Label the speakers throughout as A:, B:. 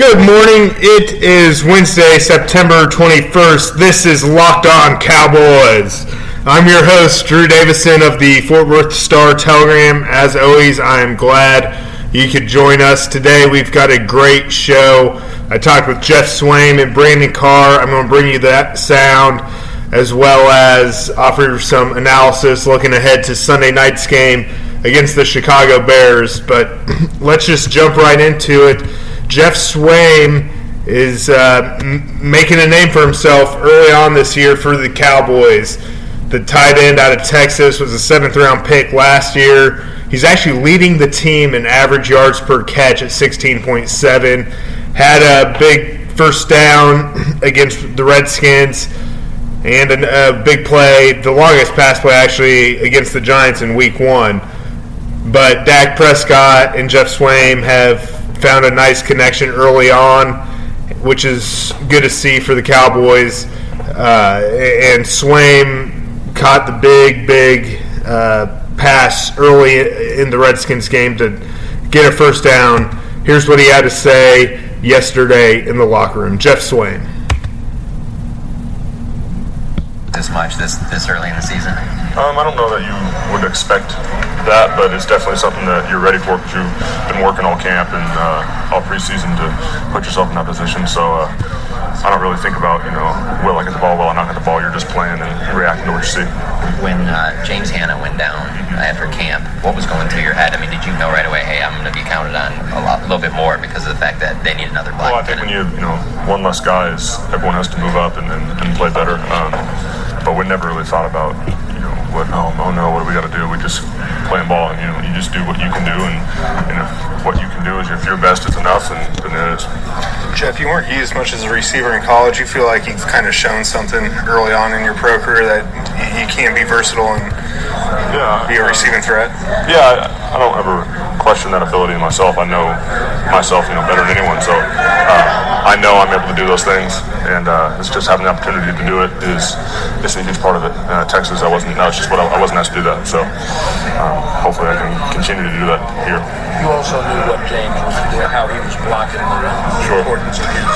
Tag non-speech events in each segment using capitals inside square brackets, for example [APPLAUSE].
A: Good morning. It is Wednesday, September 21st. This is Locked On Cowboys. I'm your host, Drew Davison of the Fort Worth Star Telegram. As always, I'm glad you could join us. Today, we've got a great show. I talked with Geoff Swaim and Brandon Carr. I'm going to bring you that sound as well as offer some analysis looking ahead to Sunday night's game against the Chicago Bears. But [CLEARS THROAT] let's just jump right into it. Geoff Swaim is uh, m- making a name for himself early on this year for the Cowboys. The tight end out of Texas was a seventh round pick last year. He's actually leading the team in average yards per catch at 16.7. Had a big first down [CLEARS THROAT] against the Redskins and a, a big play, the longest pass play actually against the Giants in week one. But Dak Prescott and Geoff Swaim have found a nice connection early on, which is good to see for the Cowboys. Uh, and Swaim caught the big, big uh, pass early in the Redskins game to get a first down. Here's what he had to say yesterday in the locker room. Geoff Swaim.
B: This much this this early in the season.
C: Um, I don't know that you would expect that, but it's definitely something that you're ready for because you've been working all camp and uh, all preseason to put yourself in that position. So uh, I don't really think about you know will I get the ball, will I not get the ball. You're just playing and reacting to what you see.
B: When uh, James Hanna went down after camp, what was going through your head? I mean, did you know right away, hey, I'm going to be counted on a lot, a little bit more because of the fact that they need another black?
C: Well, I think when you you know one less guy is everyone has to move up and, and, and play better. Um, but we never really thought about what oh, oh no what do we got to do we just playing ball and you know you just do what you can do and, and if what you can do is if your best is enough and then it is
D: Geoff, you weren't used much as a receiver in college. You feel like you've kind of shown something early on in your pro career that you can be versatile and
C: yeah
D: be a receiving threat.
C: yeah I, I don't ever question that ability in myself I know myself you know better than anyone so uh, I know I'm able to do those things and uh, it's just having the opportunity to do it is is a huge part of it uh, Texas I wasn't no, it's just what I, I wasn't asked to do that so um, hopefully I can continue to do that here
E: You also knew what James was, doing, how he was blocking the run, the
C: Sure.
E: importance of his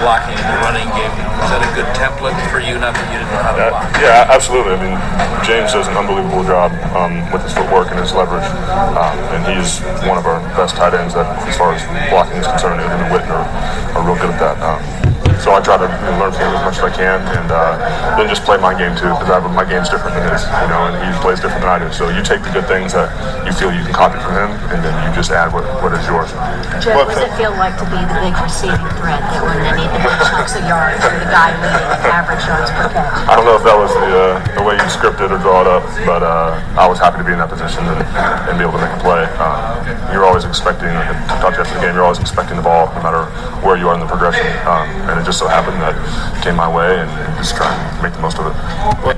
E: blocking in the running game. Is that a good template for you? Not that you didn't know how to block.
C: Uh, yeah, absolutely. I mean, James does an unbelievable job um, with his footwork and his leverage, um, and he's one of our best tight ends that, as far as blocking is concerned. And Witten are, are real good at that. Um, so I try to learn from him as much as I can, and uh, then just play my game too, because my game's different than his, you know, and he plays different than I do. So you take the good things that you feel you can copy from him, and then you just add what, what is yours.
F: Geoff, what does it feel like to be the big receiving threat that when they need the big chunks of yards, you're the guy leading average yards per catch?
C: I don't know if that was the, uh, the way you scripted it or draw it up, but uh, I was happy to be in that position and, and be able to make a play. Uh, you're always expecting, I talked after the game, you're always expecting the ball no matter where you are in the progression. Um, and it just so happened that came my way and, and just try and make the most of it.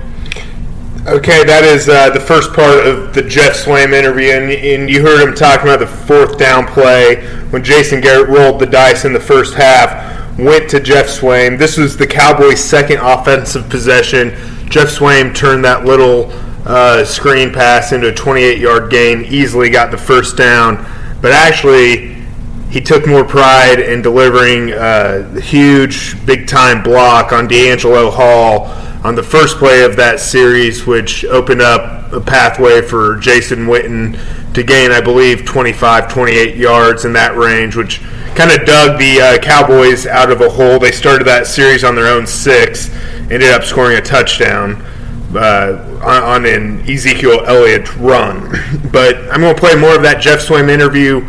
A: Okay, that is uh, the first part of the Geoff Swaim interview, and, and you heard him talking about the fourth down play when Jason Garrett rolled the dice in the first half, went to Geoff Swaim. This was the Cowboys' second offensive possession. Geoff Swaim turned that little uh, screen pass into a 28-yard gain, easily got the first down, but actually he took more pride in delivering a huge, big-time block on DeAngelo Hall on the first play of that series, which opened up a pathway for Jason Witten to gain, I believe, 25, 28 yards in that range, which kind of dug the uh, Cowboys out of a hole. They started that series on their own six, ended up scoring a touchdown uh, on, on an Ezekiel Elliott run. [CLEARS THROAT] but I'm going to play more of that Geoff Swaim interview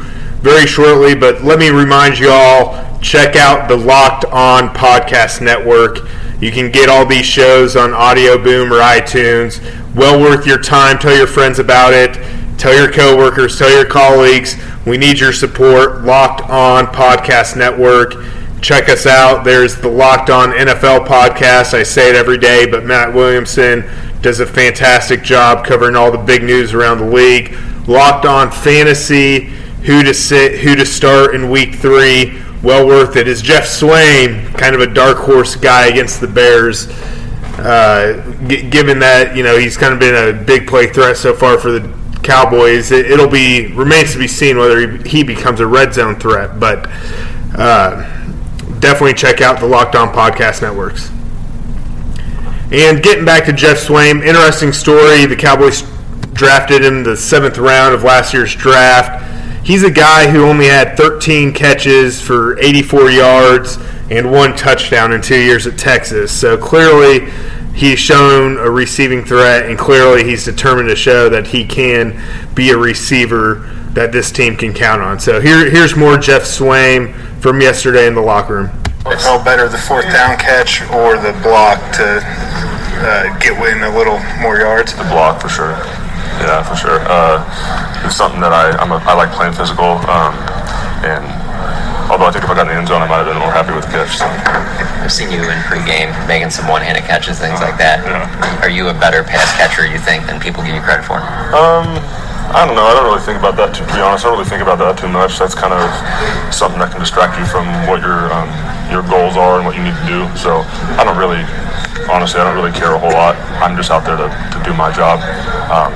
A: very shortly. But let me remind you all check out the Locked On Podcast Network. You can get all these shows on Audio Boom or iTunes. Well worth your time. Tell your friends about it. Tell your coworkers, tell your colleagues. We need your support. Locked On Podcast Network. Check us out. There's the Locked On NFL podcast. I say it every day, but Matt Williamson does a fantastic job covering all the big news around the league. Locked On Fantasy, who to sit, who to start in Week Three. Well worth it. Is Geoff Swaim kind of a dark horse guy against the Bears? Uh, g- given that you know he's kind of been a big play threat so far for the Cowboys, it, will be remains to be seen whether he, he becomes a red zone threat. But uh, definitely check out the Locked On Podcast Networks. And getting back to Geoff Swaim, interesting story. The Cowboys drafted him the seventh round of last year's draft. He's a guy who only had 13 catches for 84 yards and one touchdown in two years at Texas. So clearly, he's shown a receiving threat, and clearly, he's determined to show that he can be a receiver that this team can count on. So here, here's more Geoff Swaim from yesterday in the locker room.
D: It felt better the fourth down catch or the block to uh, get win a little more yards.
C: The block for sure. Yeah, for sure. Uh, it's something that I I'm a, I like playing physical, um, and although I think if I got in the end zone, I might have been more happy with the catch. So.
B: I've seen you in pregame making some one-handed catches, things like that.
C: Yeah.
B: Are you a better pass catcher, you think, than people give you credit for?
C: Um, I don't know. I don't really think about that. To, to be honest, I don't really think about that too much. That's kind of something that can distract you from what your um, your goals are and what you need to do. So I don't really honestly, I don't really care a whole lot. I'm just out there to, to do my job, um,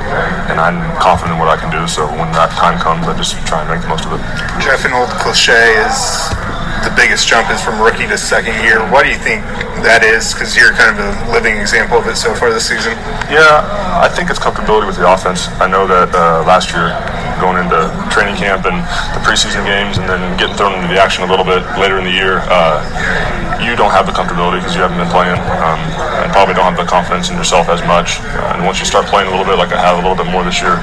C: and I'm confident in what I can do. So when that time comes, I just try and make the most of it.
D: Geoff, an old cliche is the biggest jump is from rookie to second year. What do you think that is? Because you're kind of a living example of it so far this season.
C: Yeah, I think it's comfortability with the offense. I know that uh, last year, going into training camp and the preseason games, and then getting thrown into the action a little bit later in the year, uh, you don't have the comfortability because you haven't been playing, um, and probably don't have the confidence in yourself as much. Uh, and once you start playing a little bit, like I have a little bit more this year,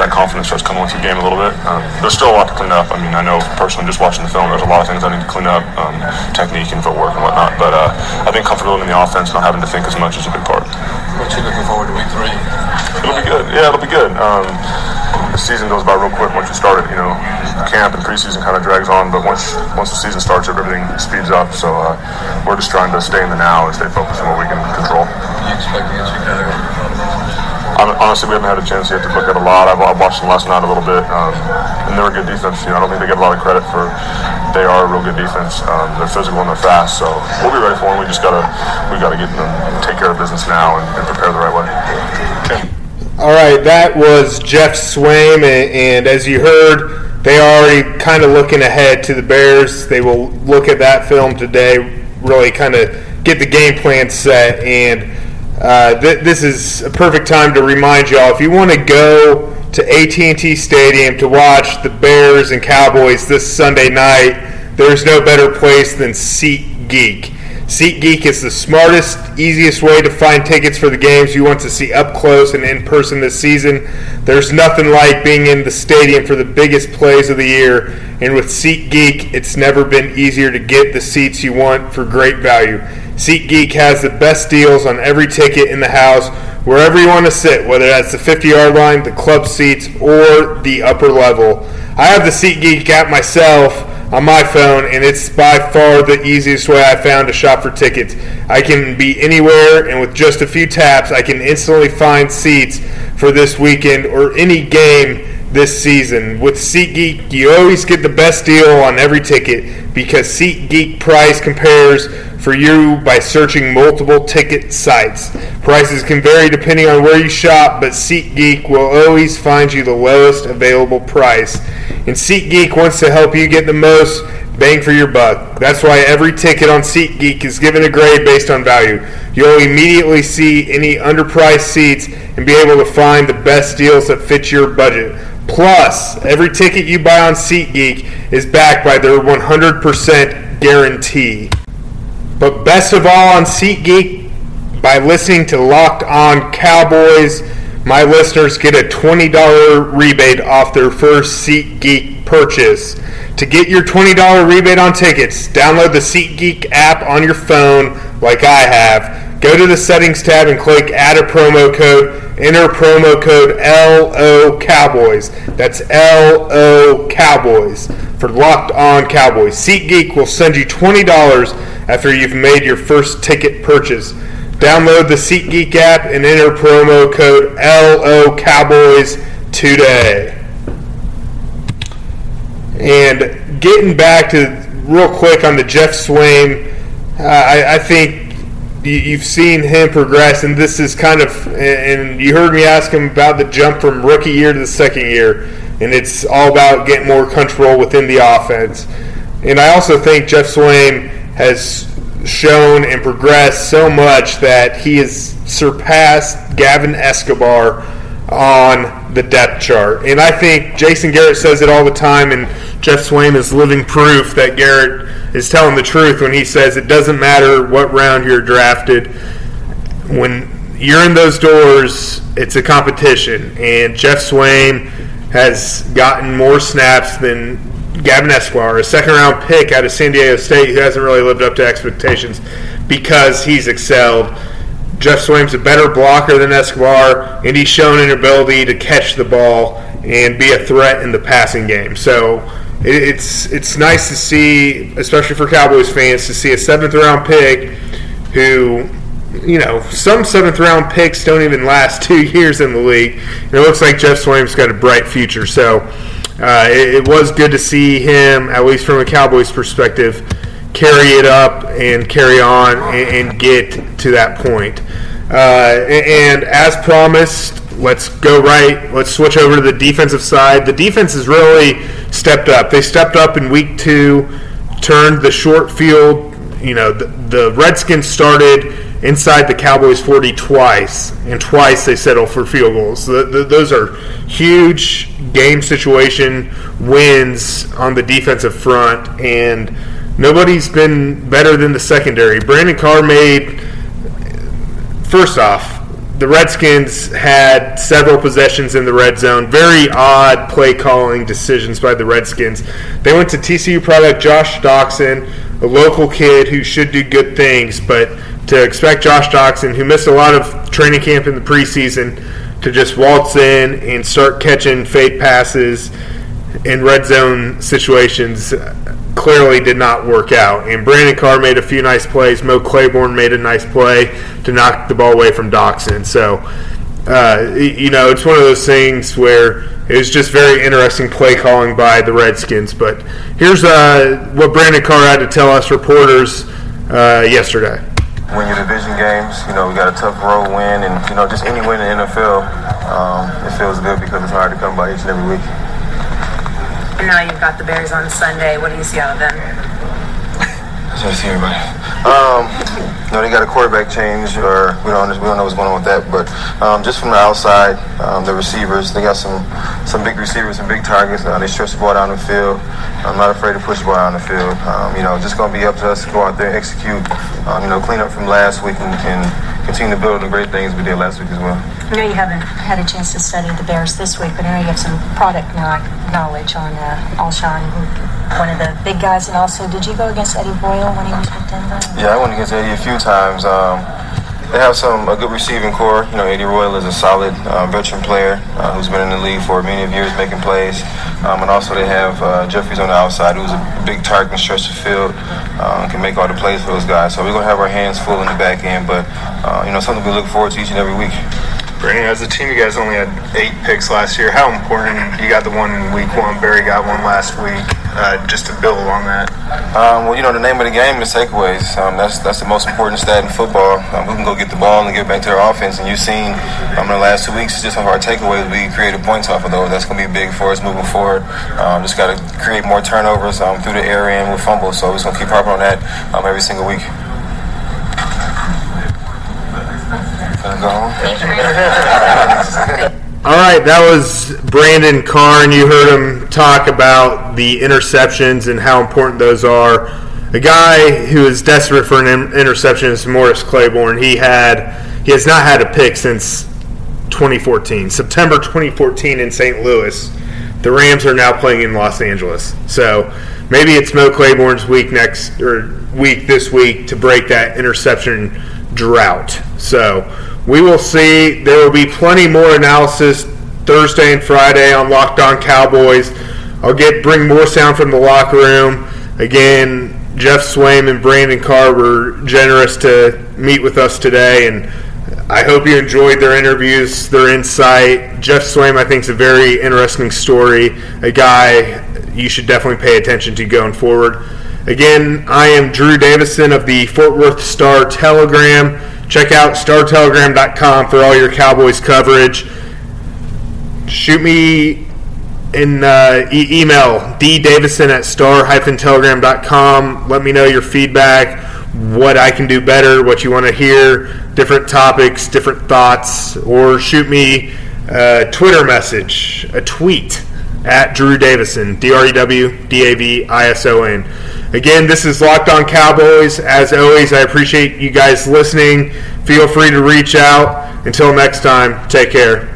C: that confidence starts coming with your game a little bit. Um, there's still a lot to clean up. I mean, I know personally, just watching the film, there's a lot of things I need to clean up, um, technique and footwork and whatnot. But uh, I think comfortability in the offense, not having to think as much, is a big part.
E: What are you looking forward to week three?
C: It'll be good. Yeah, it'll be good. Um, the season goes by real quick once you start it. You know, camp and preseason kind of drags on, but once once the season starts, everything speeds up. So uh, we're just trying to stay in the now and stay focused on what we can control.
E: You expect against Chicago?
C: Honestly, we haven't had a chance yet to look at a lot. I've, I've watched them last night a little bit, um, and they're a good defense. You know, I don't think they get a lot of credit for. They are a real good defense. Um, they're physical and they're fast, so we'll be ready for them. We just gotta we gotta get them take care of business now and, and prepare the right way.
A: All right, that was Geoff Swaim, and, as you heard, they are already kind of looking ahead to the Bears. They will look at that film today, really kind of get the game plan set, and uh, th- this is a perfect time to remind y'all if you want to go to AT&T Stadium to watch the Bears and Cowboys this Sunday night, there's no better place than SeatGeek. SeatGeek is the smartest, easiest way to find tickets for the games you want to see up close and in person this season. There's nothing like being in the stadium for the biggest plays of the year, and with SeatGeek, it's never been easier to get the seats you want for great value. SeatGeek has the best deals on every ticket in the house, wherever you want to sit, whether that's the 50 yard line, the club seats, or the upper level. I have the SeatGeek app myself on my phone, and it's by far the easiest way I found to shop for tickets. I can be anywhere, and with just a few taps, I can instantly find seats for this weekend or any game this season. With SeatGeek, you always get the best deal on every ticket because SeatGeek price compares for you by searching multiple ticket sites. Prices can vary depending on where you shop, but SeatGeek will always find you the lowest available price. And SeatGeek wants to help you get the most bang for your buck. That's why every ticket on SeatGeek is given a grade based on value. You'll immediately see any underpriced seats and be able to find the best deals that fit your budget. Plus, every ticket you buy on SeatGeek is backed by their 100% guarantee. But best of all on SeatGeek, by listening to Locked On Cowboys, my listeners get a $20 rebate off their first SeatGeek purchase. To get your $20 rebate on tickets, download the SeatGeek app on your phone like I have. Go to the settings tab and click add a promo code. Enter promo code LO Cowboys. That's LO Cowboys for Locked On Cowboys. SeatGeek will send you $20 after you've made your first ticket purchase. Download the SeatGeek app and enter promo code LO Cowboys today. And getting back to real quick on the Geoff Swaim, uh, I, I, think you, have seen him progress, and this is kind of, and you heard me ask him about the jump from rookie year to the second year, and it's all about getting more control within the offense. And I also think Geoff Swaim has shown and progressed so much that he has surpassed Gavin Escobar on the depth chart. And I think Jason Garrett says it all the time, and Geoff Swaim is living proof that Garrett is telling the truth when he says it doesn't matter what round you're drafted. When you're in those doors, it's a competition. And Geoff Swaim has gotten more snaps than Gavin Escobar, a second round pick out of San Diego State who hasn't really lived up to expectations because he's excelled. Geoff Swaim's a better blocker than Escobar, and he's shown an ability to catch the ball and be a threat in the passing game. So it's it's nice to see, especially for Cowboys fans, to see a seventh round pick who, you know, some seventh round picks don't even last [LAUGHS] two years in the league. And it looks like Geoff Swaim's got a bright future. So uh, it, it was good to see him, at least from a Cowboys perspective carry it up and carry on and, and get to that point. Uh, and as promised, let's go right. Let's switch over to the defensive side. The defense has really stepped up. They stepped up in week two, turned the short field. You know, the, the Redskins started inside the Cowboys 40 twice, and twice they settled for field goals. Those are huge game situation wins on the defensive front, and nobody's been better than the secondary. Brandon Carr made, first off, the Redskins had several possessions in the red zone. Very odd play calling decisions by the Redskins. They went to TCU product Josh Doctson, a local kid who should do good things, but to expect Josh Doctson, who missed a lot of training camp in the preseason, to just waltz in and start catching fade passes in red zone situations clearly did not work out. And Brandon Carr made a few nice plays. Mo Claiborne made a nice play to knock the ball away from Doctson. So, uh, you know, it's one of those things where it was just very interesting play calling by the Redskins. But here's uh, what Brandon Carr had to tell us reporters uh, yesterday.
G: Win your division games, you know, we got a tough road win, and, you know, just any win in the NFL, um, it feels good because it's hard to come by each and every week.
H: And now you've got the Bears on Sunday. What do you see out of them?
G: I see everybody. Um, no, they got a quarterback change, or we don't we don't know what's going on with that. But um, just from the outside, um, the receivers, they got some some big receivers, some big targets. Uh, they stretch the ball down the field. I'm not afraid to push the ball down the field. Um, you know, just gonna be up to us to go out there and execute. Um, you know, clean up from last week and, and continue to build the great things we did last week as well.
F: I know you haven't had a chance to study the Bears this week, but I know you have some product knowledge on uh, Alshon, one of the big guys. And also, did you go against Eddie Royal when he was with Denver?
G: Yeah, I went against Eddie a few times. Um, they have some a good receiving core. You know, Eddie Royal is a solid uh, veteran player uh, who's been in the league for many years, making plays. Um, and also they have uh, Jeffries on the outside, who's a big target and stretch the field, um, can make all the plays for those guys. So we're gonna have our hands full in the back end, but uh, you know, something we look forward to each and every week.
D: Brandon, as a team, you guys only had eight picks last year. How important? You got the one in week one. Barry got one last week. Uh, just to build on that.
G: Um, well, you know, the name of the game is takeaways. Um, that's that's the most important stat in football. Um, we can go get the ball and get back to our offense. And you've seen um, in the last two weeks, just of our takeaways, we created points off of those. That's going to be big for us moving forward. Um, just got to create more turnovers um, through the air and with fumbles. So we're just going to keep harping on that every single week. [LAUGHS]
A: All right, that was Brandon Carr, and you heard him talk about the interceptions and how important those are. A guy who is desperate for an interception is Morris Claiborne. He had he has not had a pick since 2014, September 2014 in St. Louis. the Rams are now playing in Los Angeles. So maybe it's Mo Claiborne's week next or week this week to break that interception drought. So we will see. There will be plenty more analysis Thursday and Friday on Locked On Cowboys. I'll get bring more sound from the locker room. Again, Geoff Swaim and Brandon Carr were generous to meet with us today, and I hope you enjoyed their interviews, their insight. Geoff Swaim, I think, is a very interesting story. A guy you should definitely pay attention to going forward. Again, I am Drew Davison of the Fort Worth Star Telegram. Check out startelegram.com for all your Cowboys coverage. Shoot me in uh, e- email ddavison at star-telegram.com. Let me know your feedback, what I can do better, what you want to hear, different topics, different thoughts, or shoot me a Twitter message, a tweet at Drew Davison, D R E W D A V I S O N. Again, this is Locked On Cowboys. As always, I appreciate you guys listening. Feel free to reach out. Until next time, take care.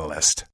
I: catalyst.